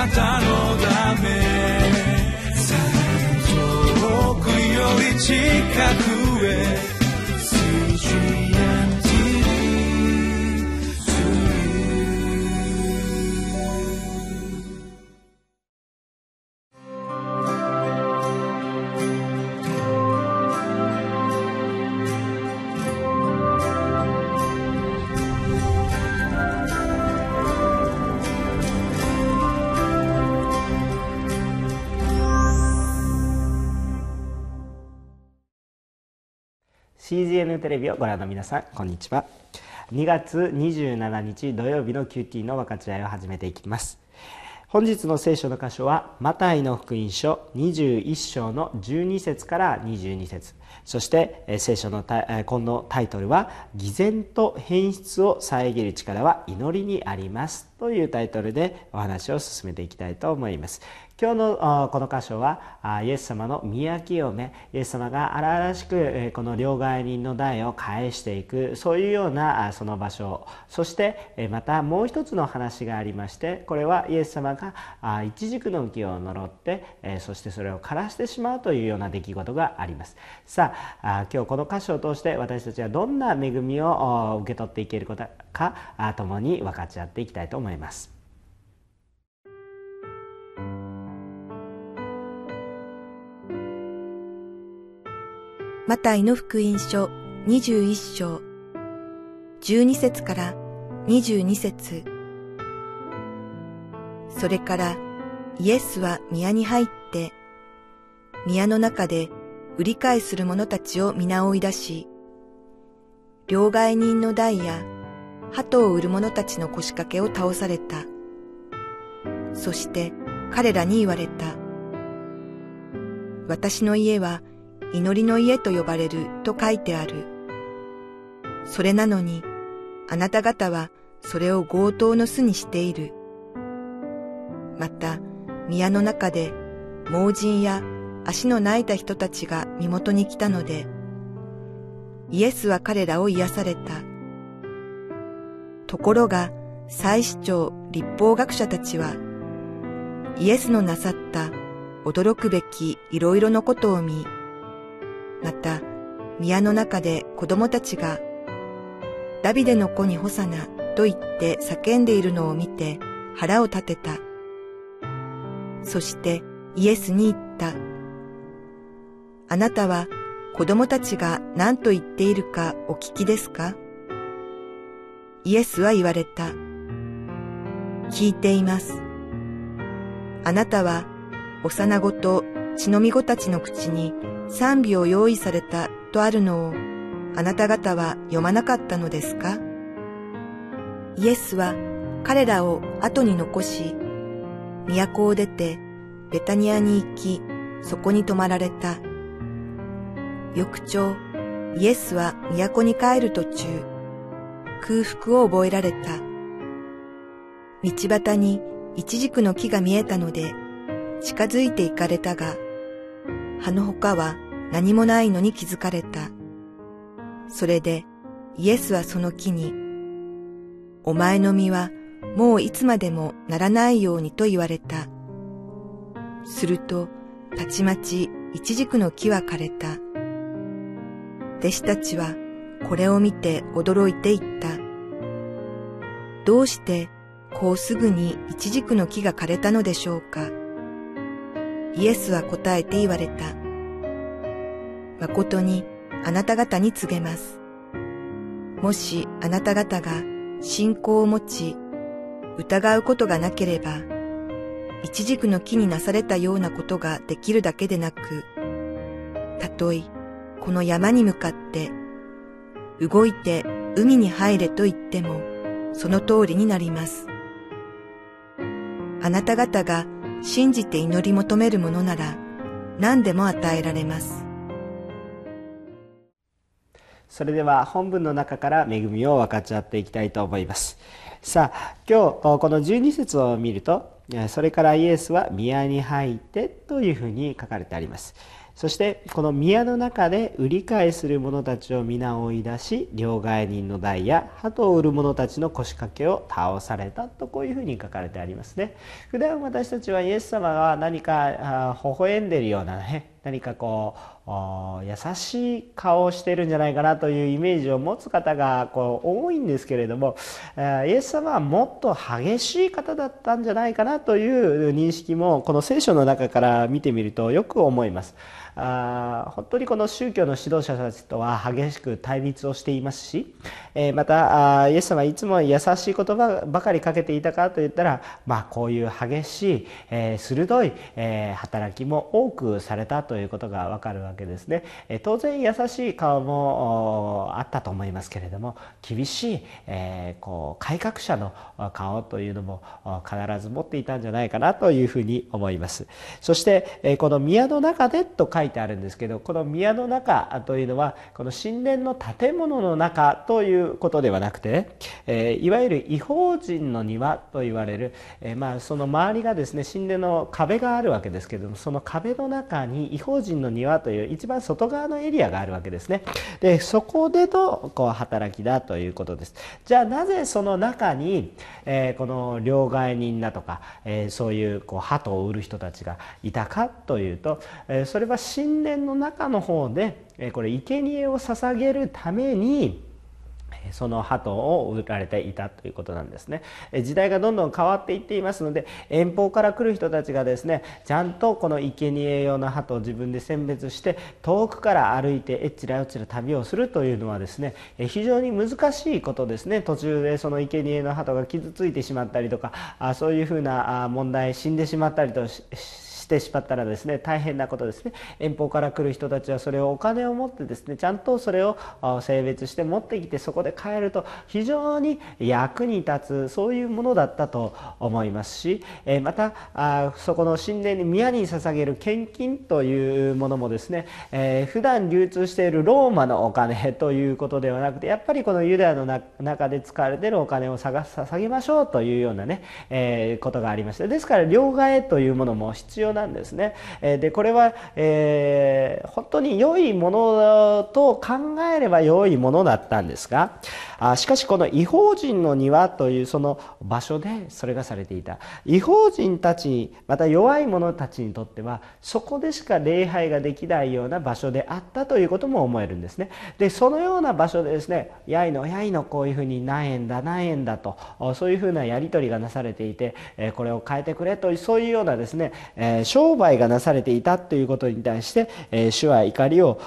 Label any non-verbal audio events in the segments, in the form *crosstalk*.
なたのため。遠くより近く。CGN テレビをご覧の皆さんこんにちは。2月27日土曜日の QT の分かち合いを始めていきます。本日の聖書の箇所はマタイの福音書21章の12節から22節。そして聖書の今のタイトルは「偽善と変質を遮る力は祈りにあります」というタイトルでお話を進めていきたいと思います。今日のこの箇所はイエス様の宮清めイエス様が荒々しくこの両替人の代を返していくそういうようなその場所。そしてまたもう一つの話がありましてこれはイエス様が一軸の木を呪ってそしてそれを枯らしてしまうというような出来事があります。さあ今日この箇所を通して私たちはどんな恵みを受け取っていけることか共に分かち合っていきたいと思います。マタイの福音書21章12節から22節それからイエスは宮に入って宮の中で売り買いする者たちを皆追い出し両替人の代や鳩を売る者たちの腰掛けを倒されたそして彼らに言われた私の家は祈りの家と呼ばれると書いてある。それなのに、あなた方はそれを強盗の巣にしている。また、宮の中で盲人や足の泣いた人たちが身元に来たので、イエスは彼らを癒された。ところが、祭司長立法学者たちは、イエスのなさった驚くべきいろいろのことを見、また、宮の中で子供たちが、ダビデの子にホサナと言って叫んでいるのを見て腹を立てた。そしてイエスに言った。あなたは子供たちが何と言っているかお聞きですか？イエスは言われた。聞いています。あなたは幼子と血のみ子たちの口に賛美を用意されたとあるのをあなた方は読まなかったのですか？イエスは彼らを後に残し、都を出てベタニアに行き、そこに泊まられた。翌朝、イエスは都に帰る途中、空腹を覚えられた。道端に一軸の木が見えたので、近づいて行かれたが、葉の他は何もないのに気づかれた。それでイエスはその木に、お前の実はもういつまでもならないようにと言われた。すると、たちまち一軸の木は枯れた。弟子たちはこれを見て驚いていった。どうしてこうすぐに一軸の木が枯れたのでしょうか。イエスは答えて言われた。誠にあなた方に告げます。もしあなた方が信仰を持ち、疑うことがなければ、一軸の木になされたようなことができるだけでなく、たとえこの山に向かって、動いて海に入れと言っても、その通りになります。あなた方が信じて祈り求めるものなら何でも与えられます。それでは本文の中から恵みを分かち合っていきたいと思いますさあ今日この12節を見るとそれからイエスは宮に入ってというふうに書かれてありますそしてこの宮の中で売り買いする者たちを皆追い出し両替人の代や鳩を売る者たちの腰掛けを倒されたとこういうふうに書かれてありますね。普段私たちはイエス様が何か微笑んでるようなね何かこう優しい顔をしてるんじゃないかなというイメージを持つ方がこう多いんですけれどもイエス様はもっと激しい方だったんじゃないかなという認識もこの聖書の中から見てみるとよく思います。あ本当にこの宗教の指導者たちとは激しく対立をしていますし、え、またイエス様はいつも優しい言葉ばかりかけていたかといったら、まあ、こういう激しい、え、鋭い、え、働きも多くされたということがわかるわけですですね、当然優しい顔もあったと思いますけれども厳しい、えこう改革者の顔というのも必ず持っていたんじゃないかなというふうに思います。そして、この宮の中でと書いてあるんですけどこの宮の中というのはこの神殿の建物の中ということではなくて、ね、えいわゆる違法人の庭と言われる、えまあ、その周りがですね神殿の壁があるわけですけれどもその壁の中に違法人の庭という一番外側のエリアがあるわけですね。でそこでのこう働きだということです。じゃあなぜその中に、えこの両替人だとか、えそういうこう鳩を売る人たちがいたかというと、えそれは神殿の中の方でえこれ生贄を捧げるためにその鳩を売られていたということなんですね。時代がどんどん変わっていっていますので遠方から来る人たちがですねちゃんとこの生贄用の鳩を自分で選別して遠くから歩いてえっちらえっちら旅をするというのはですね非常に難しいことですね。途中でその生贄の鳩が傷ついてしまったりとかあそういうふうな問題死んでしまったりとししてしまったらですね大変なことですね。遠方から来る人たちはそれをお金を持ってですねちゃんとそれを性別して持ってきてそこで帰ると非常に役に立つそういうものだったと思いますしまたそこの神殿に宮に捧げる献金というものもですね、普段流通しているローマのお金 *laughs* ということではなくてやっぱりこのユダヤの中で使われているお金を探捧げましょうというようなね、ことがありましたですから両替というものも必要ななんですね。でこれは、えー、本当に良いものと考えれば良いものだったんですがあしかしこの違法人の庭というその場所でそれがされていた違法人たちまた弱い者たちにとってはそこでしか礼拝ができないような場所であったということも思えるんですね。でそのような場所でですねやいのやいのこういうふうに何円だ何円だとそういうふうなやり取りがなされていてこれを変えてくれというそういうようなですね商売がなされていたということに対して、え主は怒りを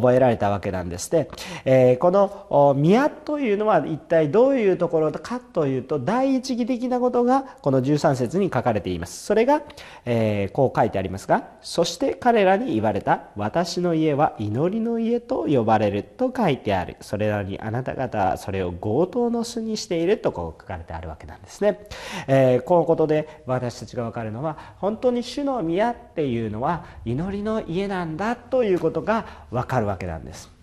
覚えられたわけなんですね、えこの宮とというのは一体どういうところかというと第一義的なことがこの13節に書かれています。それが、えこう書いてありますがそして彼らに言われた私の家は祈りの家と呼ばれると書いてある。それらにあなた方はそれを強盗の巣にしているとこう書かれてあるわけなんですね、えこのことで私たちが分かるのは本当に主の宮っていうのは祈りの家なんだということがわかるわけなんです。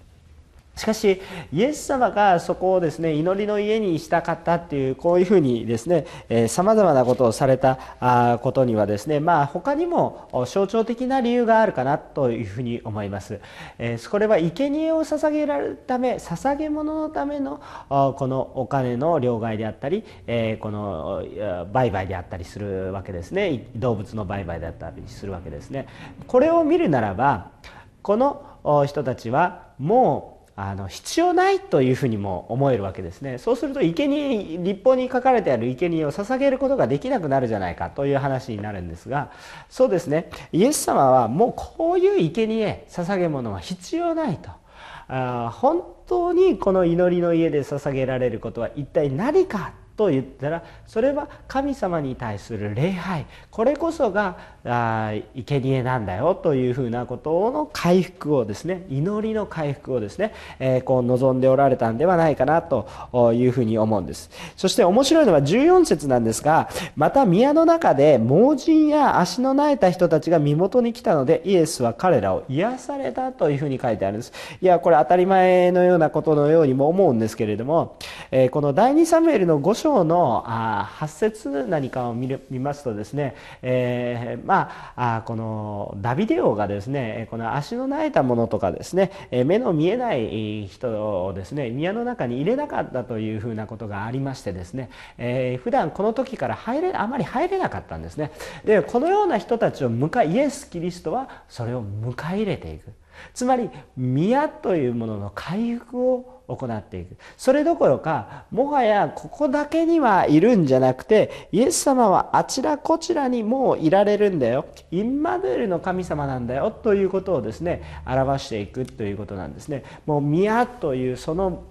しかしイエス様がそこをですね祈りの家にしたかったっていうこういうふうにですねさまざまなことをされたことにはですねまあ他にも象徴的な理由があるかなというふうに思いますえ。これは生贄を捧げられるため捧げ物のためのこのお金の両替であったりえこの売買であったりするわけですね動物の売買であったりするわけですね。これを見るならばこの人たちはもうあの必要ないというふうにも思えるわけですね。そうすると生贄立法に書かれてある生贄を捧げることができなくなるじゃないかという話になるんですがそうですね。イエス様はもうこういう生贄捧げ物は必要ないと。あ本当にこの祈りの家で捧げられることは一体何かと言ったらそれは神様に対する礼拝。これこそがあ生贄なんだよというふうなことの回復をですね祈りの回復をですね、えー、こう望んでおられたんではないかなというふうに思うんです。そして面白いのは14節なんですがまた宮の中で盲人や足の苗えた人たちが身元に来たのでイエスは彼らを癒されたというふうに書いてあるんです。いやこれ当たり前のようなことのようにも思うんですけれども、えー、この第2サムエルの5章章のあ8節何かを見る見ますとですね、えー、まあまあこのダビデ王がですねこの足のなえたものとかですね目の見えない人をですね宮の中に入れなかったというふうなことがありましてですね、えー、普段この時から入れあまり入れなかったんですね。でこのような人たちを迎えイエス・キリストはそれを迎え入れていく。つまり宮というものの回復を行っていく。それどころかもはやここだけにはいるんじゃなくてイエス様はあちらこちらにもういられるんだよ。インマヌエルの神様なんだよということをですね表していくということなんですね。もう宮というその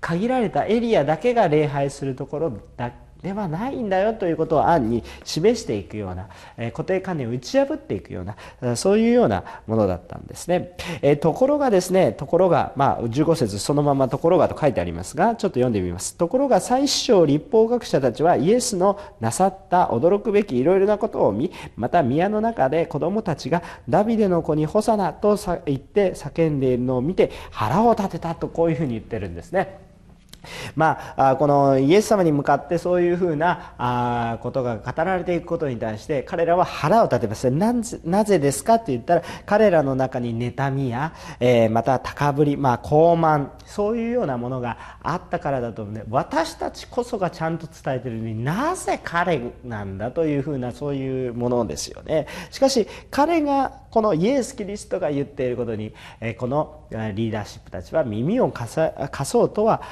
限られたエリアだけが礼拝するところだではないんだよということを案に示していくような、え固定観念を打ち破っていくようなそういうようなものだったんですね、えところがですねところがまあ15節そのままところがと書いてありますがちょっと読んでみます。ところが最小立法学者たちはイエスのなさった驚くべきいろいろなことを見また宮の中で子供たちがダビデの子にホサナと言って叫んでいるのを見て腹を立てたとこういうふうに言ってるんですね。まあ、このイエス様に向かってそういうふうなことが語られていくことに対して彼らは腹を立てます。なぜなぜですかって言ったら彼らの中に妬みや、えー、また高ぶり、まあ、傲慢そういうようなものがあったからだと思うね私たちこそがちゃんと伝えているのになぜ彼なんだというふうなそういうものですよね。しかし彼がこのイエス・キリストが言っていることにこのリーダーシップたちは耳を貸そうとは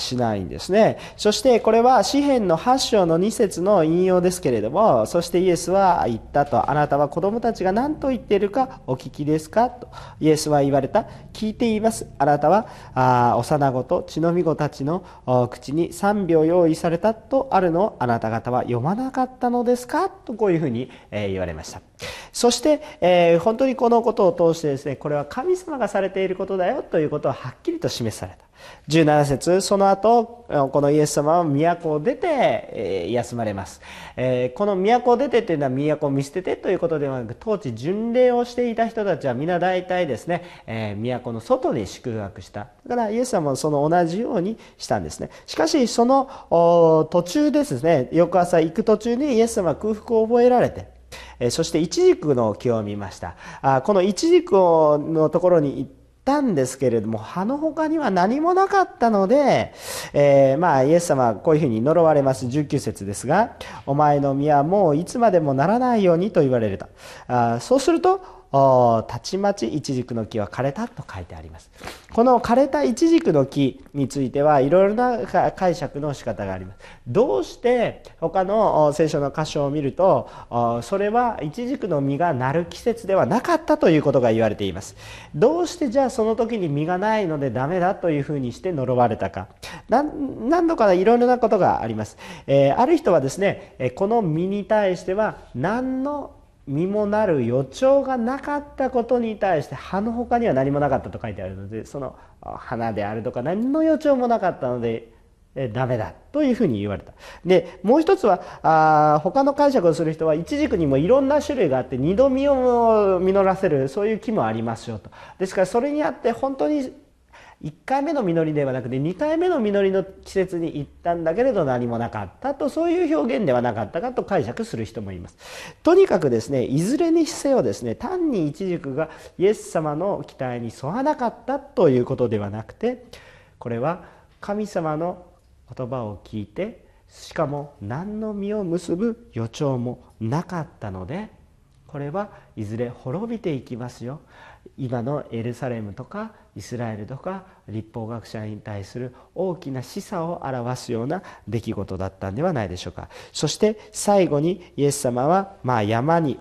しないんですね。そしてこれは詩篇の8章の2節の引用ですけれどもそしてイエスは言ったと。あなたは子供たちが何と言っているかお聞きですか？と。イエスは言われた。聞いています。あなたはあ幼子と血のみ子たちの口に3秒用意された。とあるのをあなた方は読まなかったのですか？とこういうふうに言われました。そして、えー、本当にこのことを通してですねこれは神様がされていることだよということをはっきりと示された。17節その後このイエス様は都を出て、休まれます、この都を出てというのは都を見捨ててということではなく当時巡礼をしていた人たちは皆大体ですね、都の外に宿泊した。だからイエス様もその同じようにしたんですね。しかしその途中ですね翌朝行く途中にイエス様は空腹を覚えられてそしてイチジクの木を見ました。このイチジクのところに行ったんですけれども葉の他には何もなかったので、えー、まあイエス様はこういうふうに呪われます。19節ですが「お前の実はもういつまでもならないように」と言われた。あそうするとたちまちイチジクの木は枯れたと書いてあります。この枯れたイチジクの木についてはいろいろな解釈の仕方があります。どうして他の聖書の箇所を見るとそれはイチジクの実がなる季節ではなかったということが言われています。どうしてじゃあその時に実がないのでダメだというふうにして呪われたか。何度かいろいろなことがあります、えー、ある人はですねこの実に対しては何の身もなる予兆がなかったことに対して葉の他には何もなかったと書いてあるのでその花であるとか何の予兆もなかったのでえダメだというふうに言われた。でもう一つはあ他の解釈をする人はイチジクにもいろんな種類があって二度実を実らせるそういう木もありますよと。ですからそれにあって本当に1回目の実りではなくて2回目の実りの季節に行ったんだけれど何もなかったとそういう表現ではなかったかと解釈する人もいます。とにかくですねいずれにせよですね単に一軸がイエス様の期待に沿わなかったということではなくてこれは神様の言葉を聞いてしかも何の実を結ぶ予兆もなかったのでこれはいずれ滅びていきますよ。今のエルサレムとかイスラエルとか立法学者に対する大きな示唆を表すような出来事だったんではないでしょうか。そして最後にイエス様はま山に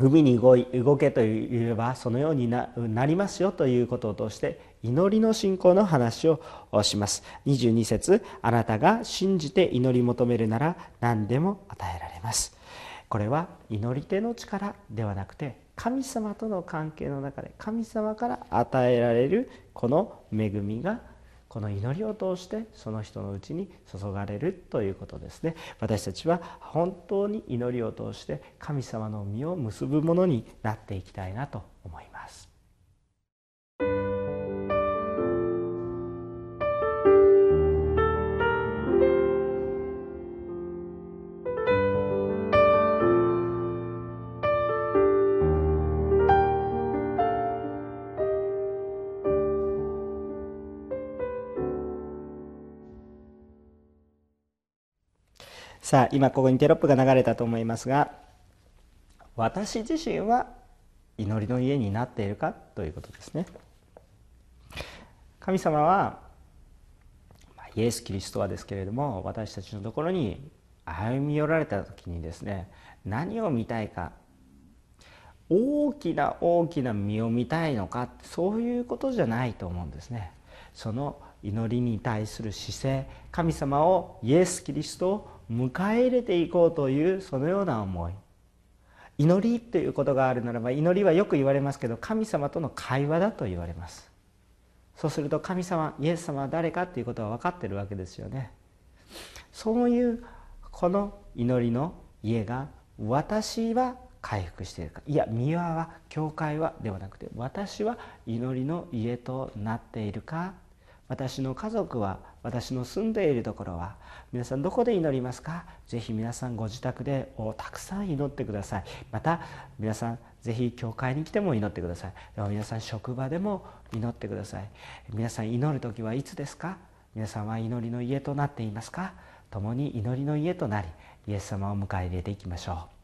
海に動い動けといえばそのようになりますよということを通して祈りの信仰の話をします。22節あなたが信じて祈り求めるなら何でも与えられます。これは祈り手の力ではなくて神様との関係の中で神様から与えられるこの恵みがこの祈りを通してその人のうちに注がれるということですね。私たちは本当に祈りを通して神様の実を結ぶものになっていきたいなと思います。さあ今ここにテロップが流れたと思いますが私自身は祈りの家になっているかということですね。神様はイエス・キリストはですけれども私たちのところに歩み寄られた時にですね何を見たいか大きな大きな実を見たいのかそういうことじゃないと思うんですね。その祈りに対する姿勢神様をイエス・キリストを迎え入れていこうというそのような思い。祈りということがあるならば祈りはよく言われますけど神様との会話だと言われます。そうすると神様イエス様は誰かっていうことは分かってるわけですよね。そういうこの祈りの家が私は回復しているか。いや三輪は教会はではなくて私は祈りの家となっているか。私の家族は私の住んでいるところは皆さんどこで祈りますか？ぜひ皆さんご自宅でたくさん祈ってください。また皆さんぜひ教会に来ても祈ってください。でも皆さん職場でも祈ってください。皆さん祈る時はいつですか？皆さんは祈りの家となっていますか？共に祈りの家となりイエス様を迎え入れていきましょう。